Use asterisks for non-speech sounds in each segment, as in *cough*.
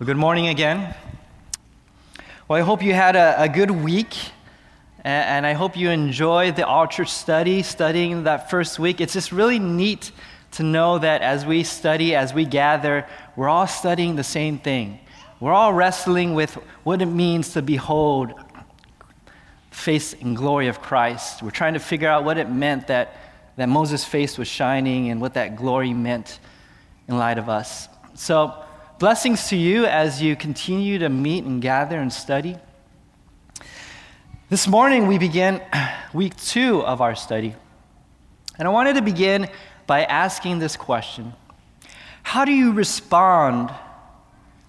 Well, good morning again. Well, I hope you had a, a good week, and, and I hope you enjoyed the All Church study, studying that first week. It's just really neat to know that as we study, as we gather, we're all studying the same thing. We're all wrestling with what it means to behold face and glory of Christ. We're trying to figure out what it meant that, that Moses' face was shining and what that glory meant in light of us. So, blessings to you as you continue to meet and gather and study. This morning, we begin *clears throat* week two of our study. And I wanted to begin by asking this question How do you respond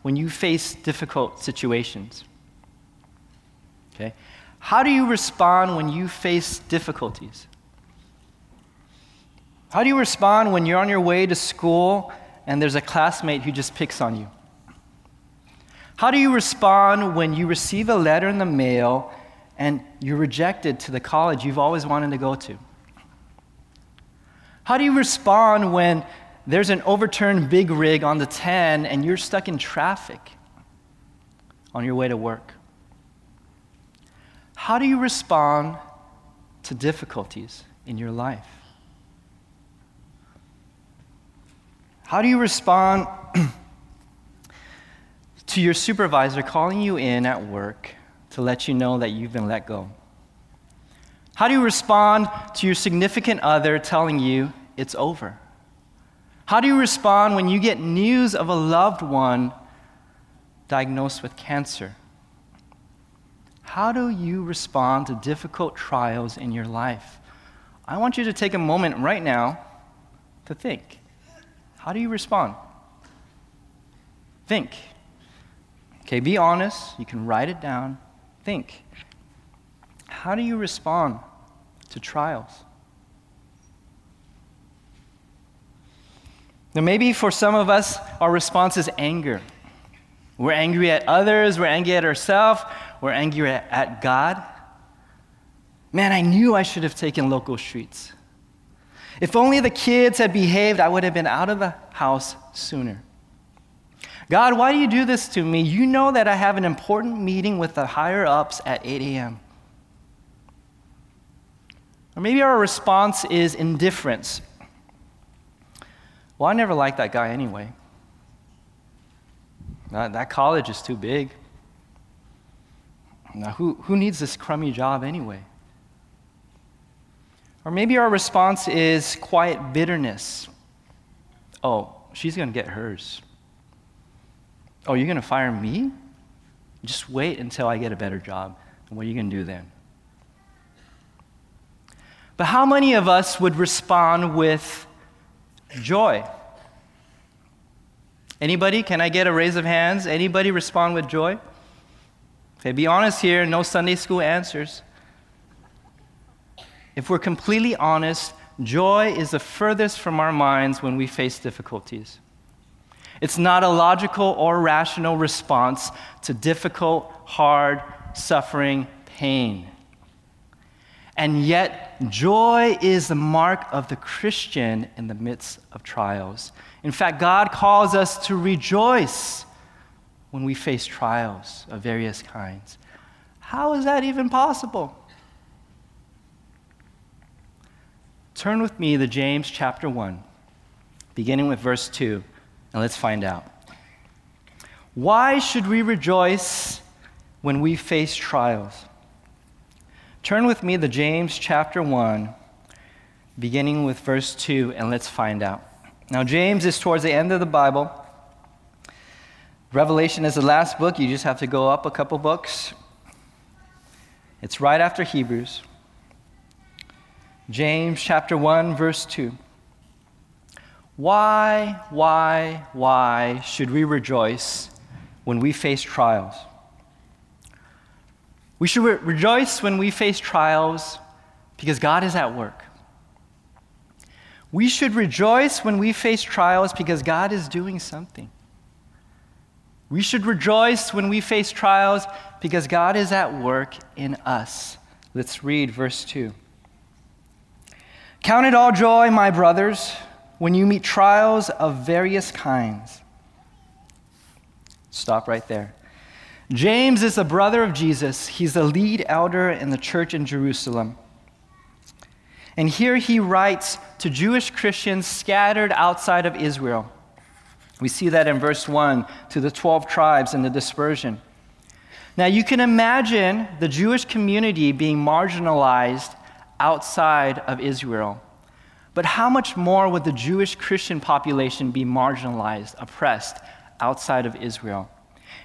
when you face difficult situations? Okay? How do you respond when you face difficulties? How do you respond when you're on your way to school and there's a classmate who just picks on you? How do you respond when you receive a letter in the mail and you're rejected to the college you've always wanted to go to? How do you respond when there's an overturned big rig on the 10 and you're stuck in traffic on your way to work? How do you respond to difficulties in your life? How do you respond *clears throat* to your supervisor calling you in at work to let you know that you've been let go? How do you respond to your significant other telling you it's over? How do you respond when you get news of a loved one diagnosed with cancer? How do you respond to difficult trials in your life? I want you to take a moment right now to think. How do you respond? Think. Okay, be honest. You can write it down. Think. How do you respond to trials? Now, maybe for some of us, our response is anger. We're angry at others, we're angry at ourselves, we're angry at, God. Man, I knew I should have taken local streets. If only the kids had behaved, I would have been out of the house sooner. God, why do you do this to me? You know that I have an important meeting with the higher ups at 8 a.m. Or maybe our response is indifference. Well, I never liked that guy anyway. That, college is too big. Now, who, who needs this crummy job anyway? Or maybe our response is quiet bitterness. Oh, she's going to get hers. Oh, you're going to fire me? Just wait until I get a better job. And what are you going to do then? But how many of us would respond with joy? Anybody? Can I get a raise of hands? Anybody respond with joy? Okay, be honest here, no Sunday school answers. If we're completely honest, joy is the furthest from our minds when we face difficulties. It's not a logical or rational response to difficult, hard, suffering, pain. And yet, joy is the mark of the Christian in the midst of trials. In fact, God calls us to rejoice when we face trials of various kinds. How is that even possible? Turn with me to James chapter 1, beginning with verse 2, and let's find out. Why should we rejoice when we face trials? Turn with me to James chapter 1, beginning with verse 2, and let's find out. Now, James is towards the end of the Bible. Revelation is the last book. You just have to go up a couple books. It's right after Hebrews. James chapter 1, verse 2. Why, why, why should we rejoice when we face trials? We should re- rejoice when we face trials because God is at work. We should rejoice when we face trials because God is doing something. We should rejoice when we face trials because God is at work in us. Let's read verse 2. Count it all joy, my brothers, when you meet trials of various kinds, Stop right there. James is the brother of Jesus. He's the lead elder in the church in Jerusalem. And here he writes to Jewish Christians scattered outside of Israel. We see that in verse 1 to the 12 tribes in the dispersion. Now, you can imagine the Jewish community being marginalized outside of Israel. But how much more would the Jewish Christian population be marginalized, oppressed outside of Israel?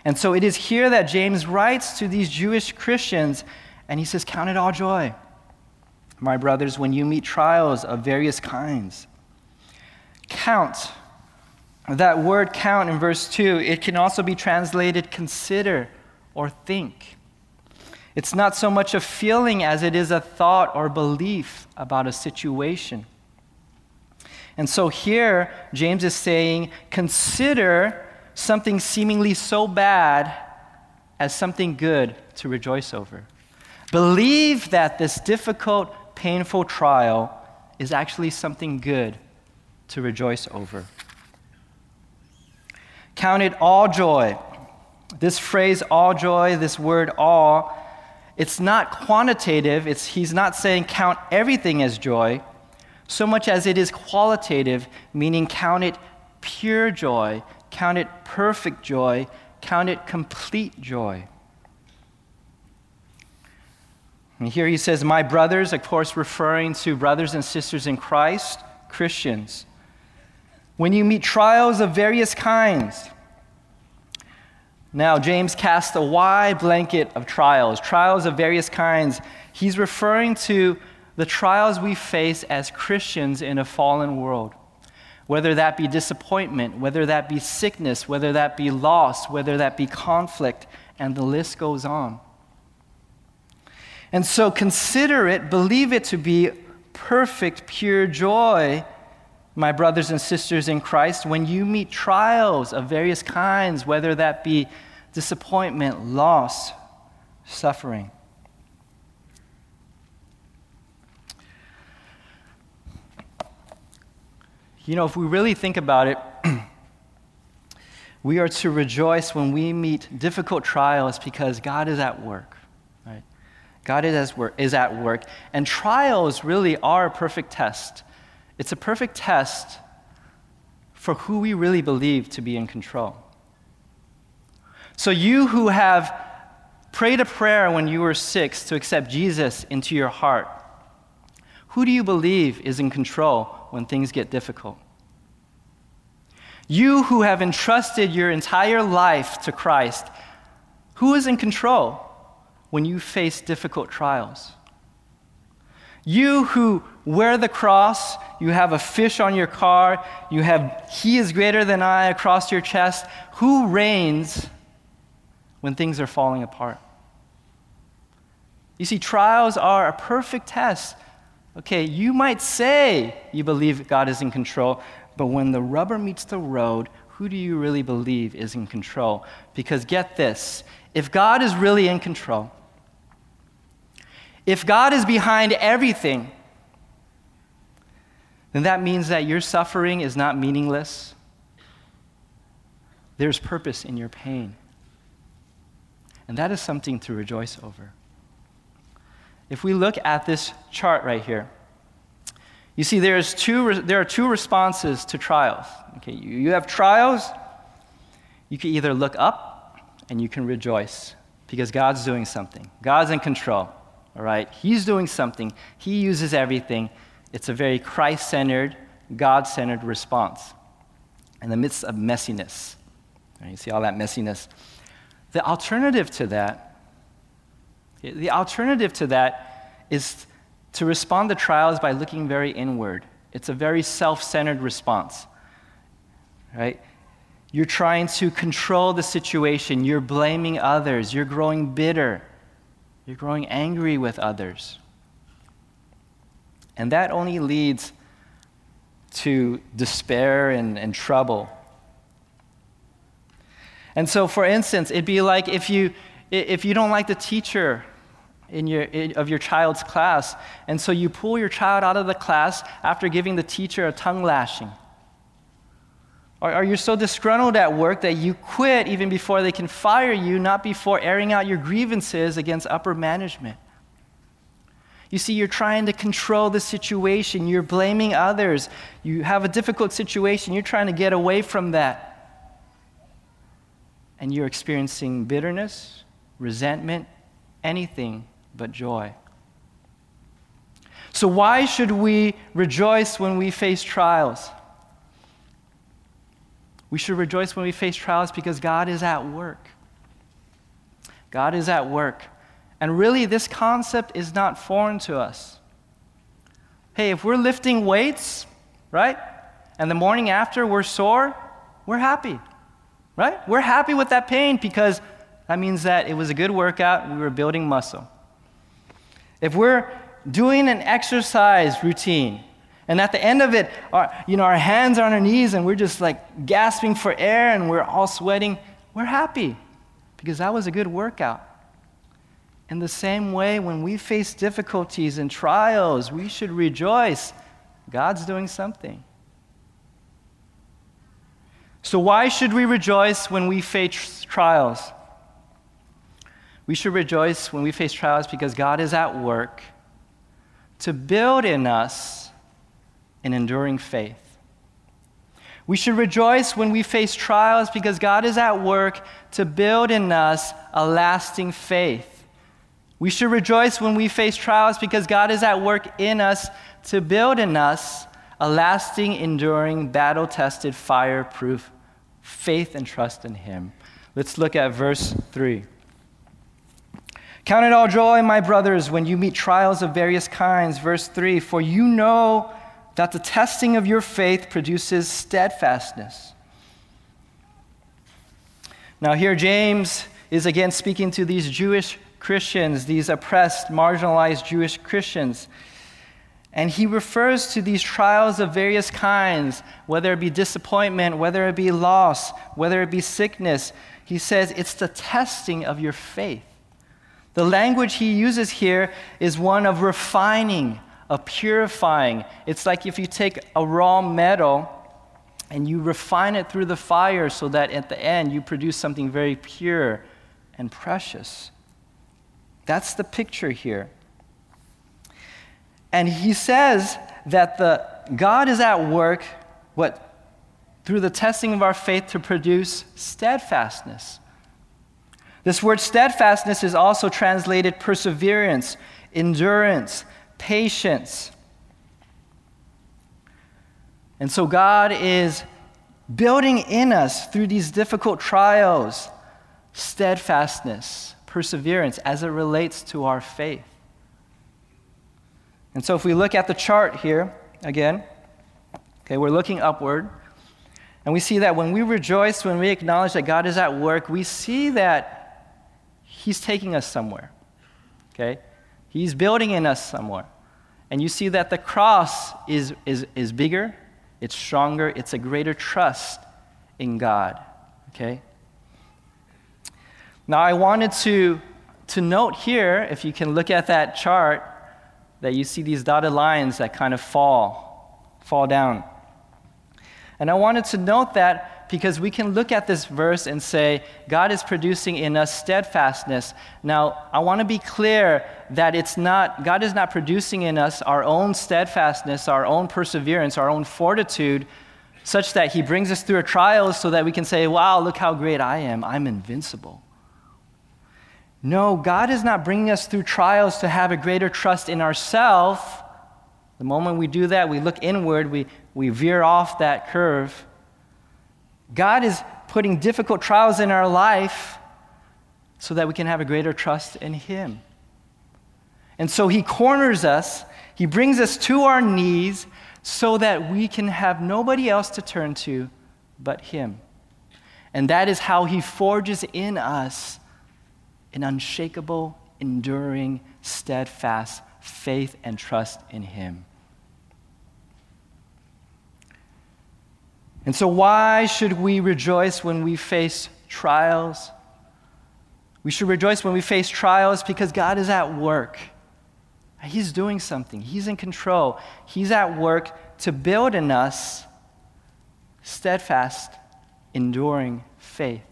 And so it is here that James writes to these Jewish Christians, and he says, Count it all joy, my brothers, when you meet trials of various kinds. Count. That word count in verse 2, it can also be translated consider or think. It's not so much a feeling as it is a thought or belief about a situation. And so here, James is saying, consider something seemingly so bad as something good to rejoice over. Believe that this difficult, painful trial is actually something good to rejoice over. Count it all joy. This phrase, all joy, this word all, it's not quantitative. It's, he's not saying count everything as joy so much as it is qualitative, meaning count it pure joy, count it perfect joy, count it complete joy. And here he says, My brothers, of course, referring to brothers and sisters in Christ, Christians. When you meet trials of various kinds, now, James casts a wide blanket of trials, trials of various kinds. He's referring to the trials we face as Christians in a fallen world, whether that be disappointment, whether that be sickness, whether that be loss, whether that be conflict, and the list goes on. And so consider it, believe it to be perfect, pure joy, my brothers and sisters in Christ, when you meet trials of various kinds, whether that be disappointment, loss, suffering. You know, if we really think about it, *clears throat* we are to rejoice when we meet difficult trials because God is at work. Right? God is, work, is at work. And trials really are a perfect test. It's a perfect test for who we really believe to be in control. So, you who have prayed a prayer when you were six to accept Jesus into your heart, who do you believe is in control when things get difficult. You who have entrusted your entire life to Christ, who is in control when you face difficult trials? You who wear the cross, you have a fish on your car, you have He is greater than I across your chest, who reigns when things are falling apart? You see, trials are a perfect test Okay, you might say you believe God is in control, but when the rubber meets the road, who do you really believe is in control? Because get this if God is really in control, if God is behind everything, then that means that your suffering is not meaningless. There's purpose in your pain. And that is something to rejoice over. If we look at this chart right here, you see there's two, there are two responses to trials. Okay, you have trials, you can either look up and you can rejoice because God's doing something. God's in control, all right? He's doing something. He uses everything. It's a very Christ centered, God centered response in the midst of messiness. You see all that messiness. The alternative to that the alternative to that is to respond to trials by looking very inward. It's a very self centered response, right? You're trying to control the situation, you're blaming others, you're growing bitter, you're growing angry with others. And that only leads to despair and, and trouble. And so, for instance, it'd be like if you, if you don't like the teacher in your, in, of your child's class. And so you pull your child out of the class after giving the teacher a tongue lashing. Or are you so disgruntled at work that you quit even before they can fire you, not before airing out your grievances against upper management? You see, you're trying to control the situation. You're blaming others. You have a difficult situation. You're trying to get away from that. And you're experiencing bitterness, resentment, anything but joy. So, why should we rejoice when we face trials? We should rejoice when we face trials because God is at work. God is at work. And really, this concept is not foreign to us. Hey, if we're lifting weights, right, and the morning after we're sore, we're happy, right? We're happy with that pain because that means that it was a good workout, we were building muscle. If we're doing an exercise routine. And at the end of it, our, you know, our hands are on our knees and we're just like gasping for air and we're all sweating. We're happy because that was a good workout. In the same way, when we face difficulties and trials, we should rejoice. God's doing something. So, why should we rejoice when we face trials? We should rejoice when we face trials because God is at work to build in us an enduring faith. We should rejoice when we face trials because God is at work to build in us a lasting faith. We should rejoice when we face trials because God is at work in us to build in us a lasting, enduring, battle tested, fireproof faith and trust in Him. Let's look at verse 3. Count it all joy, my brothers, when you meet trials of various kinds. Verse 3 For you know that the testing of your faith produces steadfastness. Now, here James is again speaking to these Jewish Christians, these oppressed, marginalized Jewish Christians. And he refers to these trials of various kinds, whether it be disappointment, whether it be loss, whether it be sickness. He says it's the testing of your faith. The language he uses here is one of refining, of purifying. It's like if you take a raw metal and you refine it through the fire so that at the end you produce something very pure and precious. That's the picture here. And he says that the God is at work what through the testing of our faith to produce steadfastness. This word steadfastness is also translated perseverance, endurance, patience. And so God is building in us through these difficult trials steadfastness, perseverance as it relates to our faith. And so if we look at the chart here again, okay, we're looking upward. And we see that when we rejoice, when we acknowledge that God is at work, we see that He's taking us somewhere. Okay? He's building in us somewhere. And you see that the cross is, is, is bigger, it's stronger, it's a greater trust in God. Okay? Now, I wanted to, to note here, if you can look at that chart, that you see these dotted lines that kind of fall, fall down. And I wanted to note that because we can look at this verse and say, God is producing in us steadfastness. Now, I want to be clear that it's not, God is not producing in us our own steadfastness, our own perseverance, our own fortitude, such that He brings us through a trial so that we can say, wow, look how great I am. I'm invincible. No, God is not bringing us through trials to have a greater trust in ourselves. The moment we do that, we look inward, we, we veer off that curve. God is putting difficult trials in our life so that we can have a greater trust in Him. And so He corners us, He brings us to our knees so that we can have nobody else to turn to but Him. And that is how He forges in us an unshakable, enduring, steadfast faith and trust in Him. And so, why should we rejoice when we face trials? We should rejoice when we face trials because God is at work. He's doing something, He's in control. He's at work to build in us steadfast, enduring faith.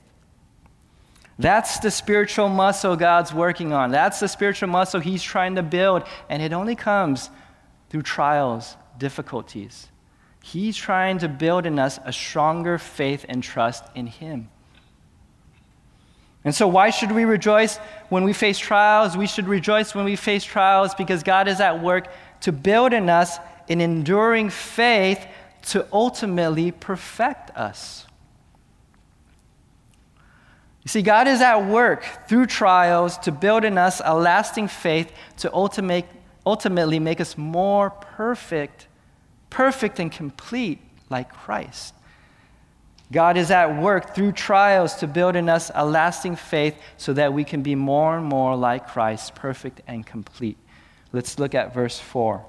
That's the spiritual muscle God's working on. That's the spiritual muscle He's trying to build, and it only comes through trials, difficulties. He's trying to build in us a stronger faith and trust in Him. And so, why should we rejoice when we face trials? We should rejoice when we face trials because God is at work to build in us an enduring faith to ultimately perfect us. You see, God is at work through trials to build in us a lasting faith to ultimate, ultimately make us more perfect, perfect and complete like Christ. God is at work through trials to build in us a lasting faith so that we can be more and more like Christ, perfect and complete. Let's look at verse 4.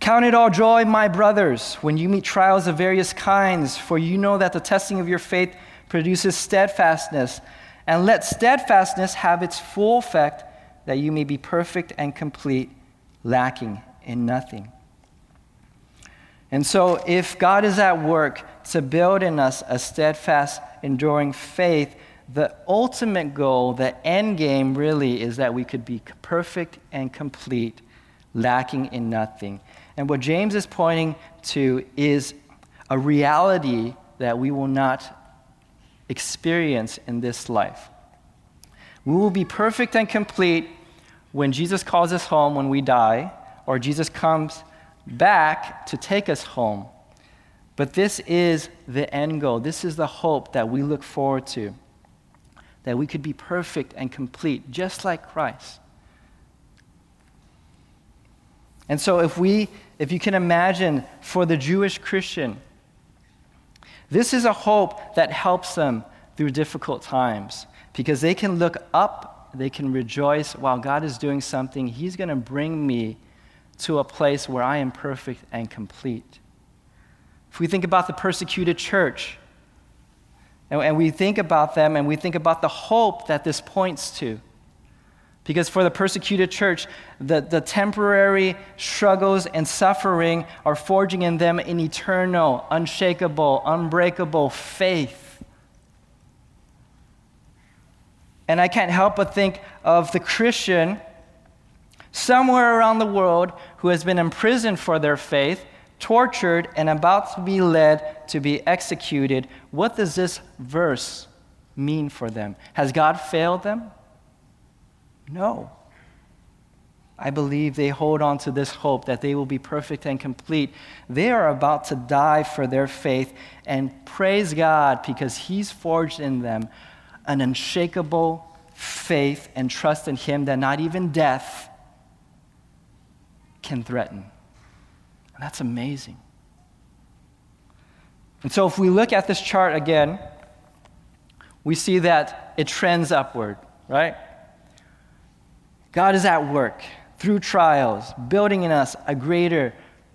Count it all joy, my brothers, when you meet trials of various kinds, for you know that the testing of your faith produces steadfastness. And let steadfastness have its full effect, that you may be perfect and complete, lacking in nothing. And so, if God is at work to build in us a steadfast, enduring faith, the ultimate goal, the end game really is that we could be perfect and complete, lacking in nothing. And what James is pointing to is a reality that we will not experience in this life. We will be perfect and complete when Jesus calls us home when we die, or Jesus comes back to take us home. But this is the end goal. This is the hope that we look forward to. That we could be perfect and complete, just like Christ. And so, if we, if you can imagine for the Jewish Christian, this is a hope that helps them through difficult times because they can look up, they can rejoice while God is doing something. He's going to bring me to a place where I am perfect and complete. If we think about the persecuted church, and, we think about them and we think about the hope that this points to, because for the persecuted church, the, the temporary struggles and suffering are forging in them an eternal, unshakable, unbreakable faith. And I can't help but think of the Christian somewhere around the world who has been imprisoned for their faith, tortured, and about to be led to be executed. What does this verse mean for them? Has God failed them? No. I believe they hold on to this hope that they will be perfect and complete. They are about to die for their faith, and praise God because He's forged in them an unshakable faith and trust in Him that not even death can threaten. And that's amazing. And so, if we look at this chart again, we see that it trends upward, right? God is at work through trials, building in us a greater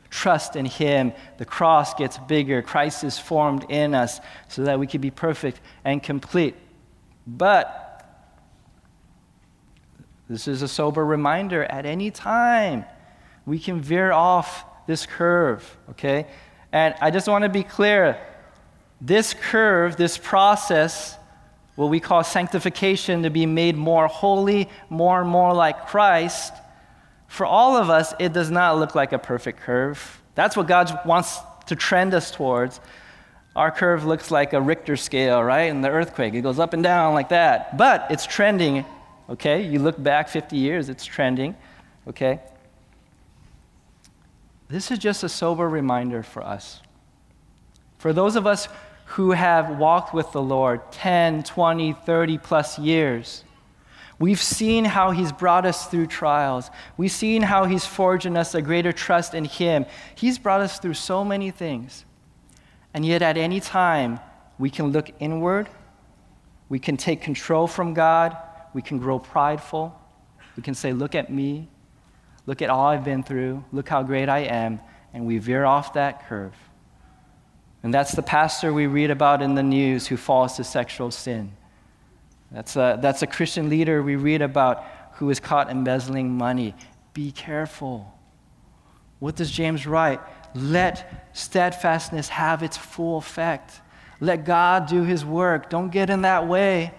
trust in Him. The cross gets bigger, Christ is formed in us so that we can be perfect and complete. But this is a sober reminder at any time we can veer off this curve, okay? And I just want to be clear this curve, this process, what we call sanctification, to be made more holy, more and more like Christ, for all of us, it does not look like a perfect curve. That's what God wants to trend us towards. Our curve looks like a Richter scale, right? In the earthquake, it goes up and down like that. But it's trending, okay? You look back 50 years, it's trending, okay? This is just a sober reminder for us. For those of us who have walked with the Lord 10, 20, 30 plus years, we've seen how He's brought us through trials. We've seen how He's forged in us a greater trust in Him. He's brought us through so many things. And yet, at any time, we can look inward, we can take control from God, we can grow prideful, we can say, Look at me, Look at all I've been through. Look how great I am. And we veer off that curve. And that's the pastor we read about in the news who falls to sexual sin. That's a, that's a Christian leader we read about who is caught embezzling money. Be careful. What does James write? let steadfastness have its full effect. Let God do his work. Don't get in that way.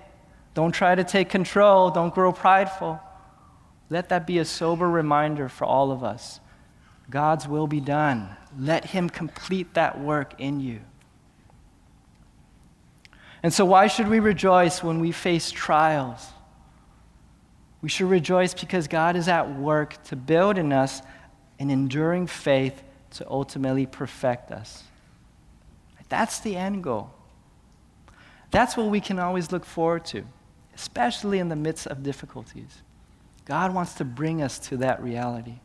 Don't try to take control. Don't grow prideful. Let that be a sober reminder for all of us. God's will be done. Let him complete that work in you. And so, why should we rejoice when we face trials? We should rejoice because God is at work to build in us an enduring faith to ultimately perfect us. That's the end goal. That's what we can always look forward to, especially in the midst of difficulties. God wants to bring us to that reality.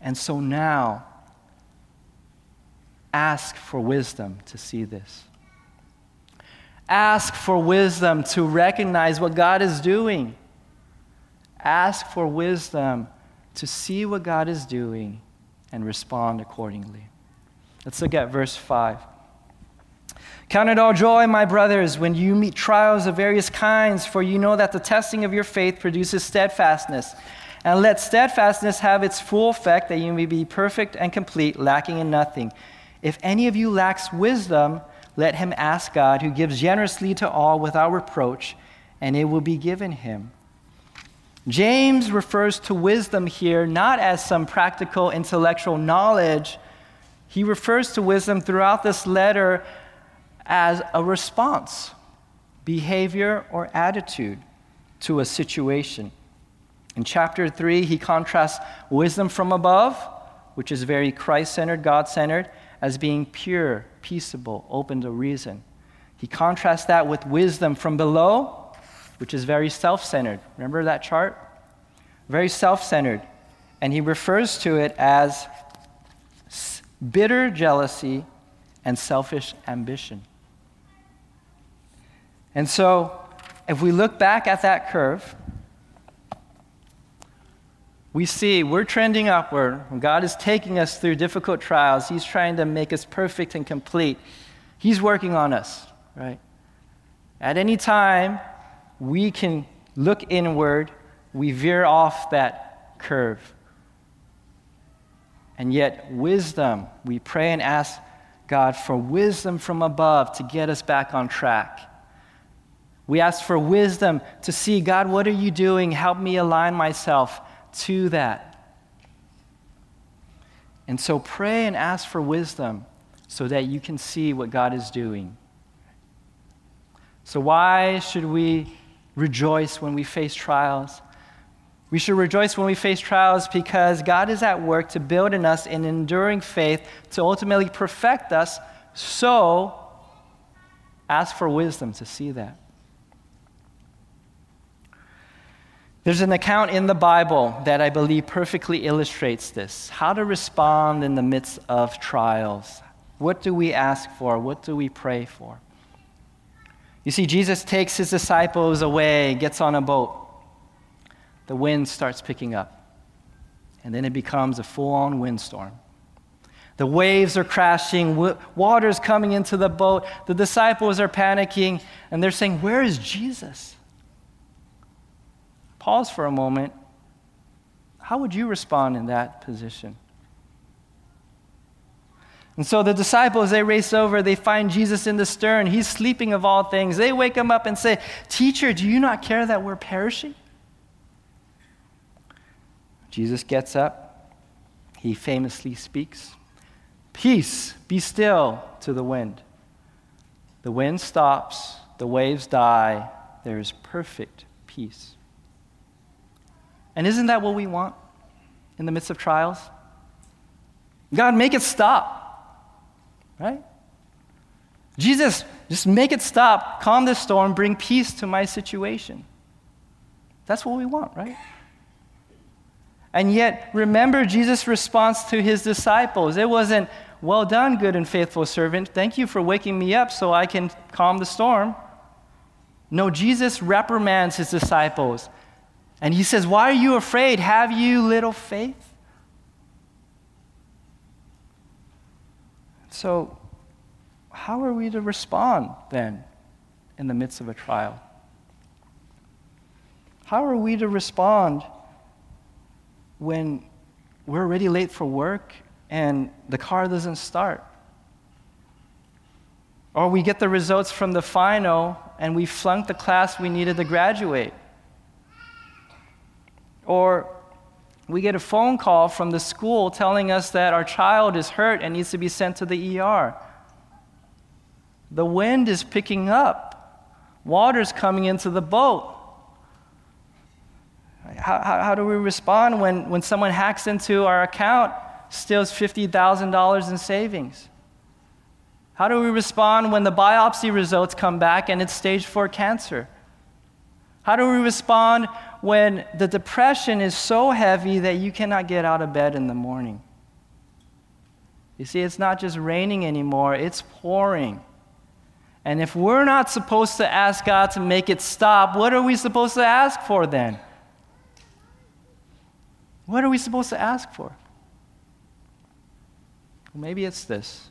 And so now, ask for wisdom to see this. Ask for wisdom to recognize what God is doing. Ask for wisdom to see what God is doing and respond accordingly. Let's look at verse 5. Count it all joy, my brothers, when you meet trials of various kinds, for you know that the testing of your faith produces steadfastness. And let steadfastness have its full effect, that you may be perfect and complete, lacking in nothing. If any of you lacks wisdom, let him ask God, who gives generously to all without reproach, and it will be given him. James refers to wisdom here not as some practical intellectual knowledge. He refers to wisdom throughout this letter as a response, behavior, or attitude to a situation. In chapter 3, he contrasts wisdom from above, which is very Christ centered, God centered, as being pure, peaceable, open to reason. He contrasts that with wisdom from below, which is very self centered. Remember that chart? Very self centered. And he refers to it as bitter jealousy and selfish ambition. And so, if we look back at that curve, we see we're trending upward. God is taking us through difficult trials. He's trying to make us perfect and complete. He's working on us, right? At any time, we can look inward, we veer off that curve. And yet, wisdom, we pray and ask God for wisdom from above to get us back on track. We ask for wisdom to see, God, what are you doing? Help me align myself to that. And so pray and ask for wisdom so that you can see what God is doing. So, why should we rejoice when we face trials? We should rejoice when we face trials because God is at work to build in us an enduring faith to ultimately perfect us. So, ask for wisdom to see that. There's an account in the Bible that I believe perfectly illustrates this how to respond in the midst of trials. What do we ask for? What do we pray for? You see, Jesus takes his disciples away, gets on a boat. The wind starts picking up, and then it becomes a full on windstorm. The waves are crashing, water's coming into the boat. The disciples are panicking, and they're saying, Where is Jesus? Pause for a moment. How would you respond in that position? And so the disciples, they race over, they find Jesus in the stern. He's sleeping of all things. They wake him up and say, Teacher, do you not care that we're perishing? Jesus gets up. He famously speaks, Peace, be still to the wind. The wind stops, the waves die, there is perfect peace. And isn't that what we want in the midst of trials? God, make it stop. Right? Jesus, just make it stop, calm the storm, bring peace to my situation. That's what we want, right? And yet, remember Jesus' response to his disciples. It wasn't, well done, good and faithful servant. Thank you for waking me up so I can calm the storm. No, Jesus reprimands his disciples and he says, Why are you afraid? Have you little faith? So, how are we to respond then in the midst of a trial? How are we to respond when we're already late for work and the car doesn't start. Or we get the results from the final and we flunked the class we needed to graduate. Or we get a phone call from the school telling us that our child is hurt and needs to be sent to the ER. The wind is picking up, water's coming into the boat. How, how, how, do we respond when, when someone hacks into our account, steals $50,000 in savings? How do we respond when the biopsy results come back and it's stage four cancer? How do we respond when the depression is so heavy that you cannot get out of bed in the morning? You see, it's not just raining anymore, it's pouring. And if we're not supposed to ask God to make it stop, what are we supposed to ask for then? What are we supposed to ask for? Well, maybe it's this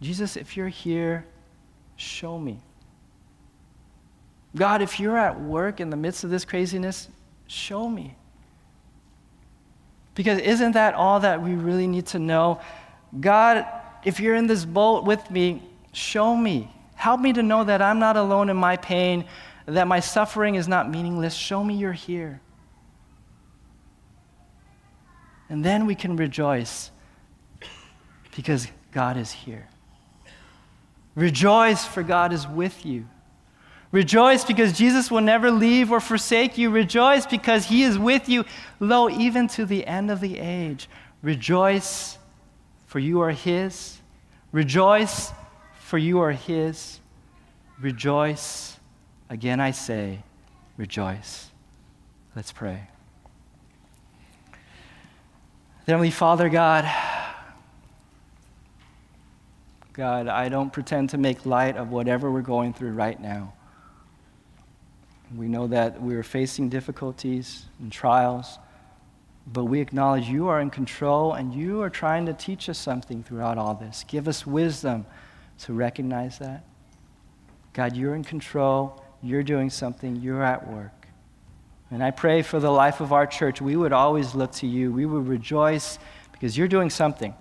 Jesus, if you're here, show me. God, if you're at work in the midst of this craziness, show me. Because isn't that all that we really need to know? God, if you're in this boat with me, show me. Help me to know that I'm not alone in my pain, that my suffering is not meaningless. Show me you're here. And then we can rejoice because God is here. Rejoice, for God is with you. Rejoice because Jesus will never leave or forsake you. Rejoice because he is with you, lo, even to the end of the age. Rejoice, for you are his. Rejoice, for you are his. Rejoice. Again, I say, rejoice. Let's pray. Heavenly Father, God, God, I don't pretend to make light of whatever we're going through right now. We know that we're facing difficulties and trials, but we acknowledge you are in control and you are trying to teach us something throughout all this. Give us wisdom to recognize that. God, you're in control, you're doing something, you're at work. And I pray for the life of our church, we would always look to you. We would rejoice because you're doing something.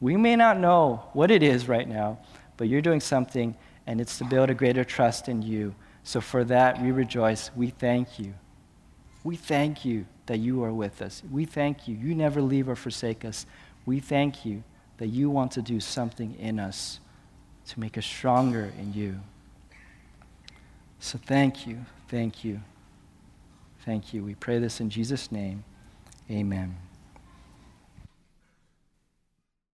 We may not know what it is right now, but you're doing something, and it's to build a greater trust in you. So for that, we rejoice. We thank you. We thank you that you are with us. We thank you. You never leave or forsake us. We thank you that you want to do something in us to make us stronger in you. So thank you. Thank you. Thank you. We pray this in Jesus' name. Amen.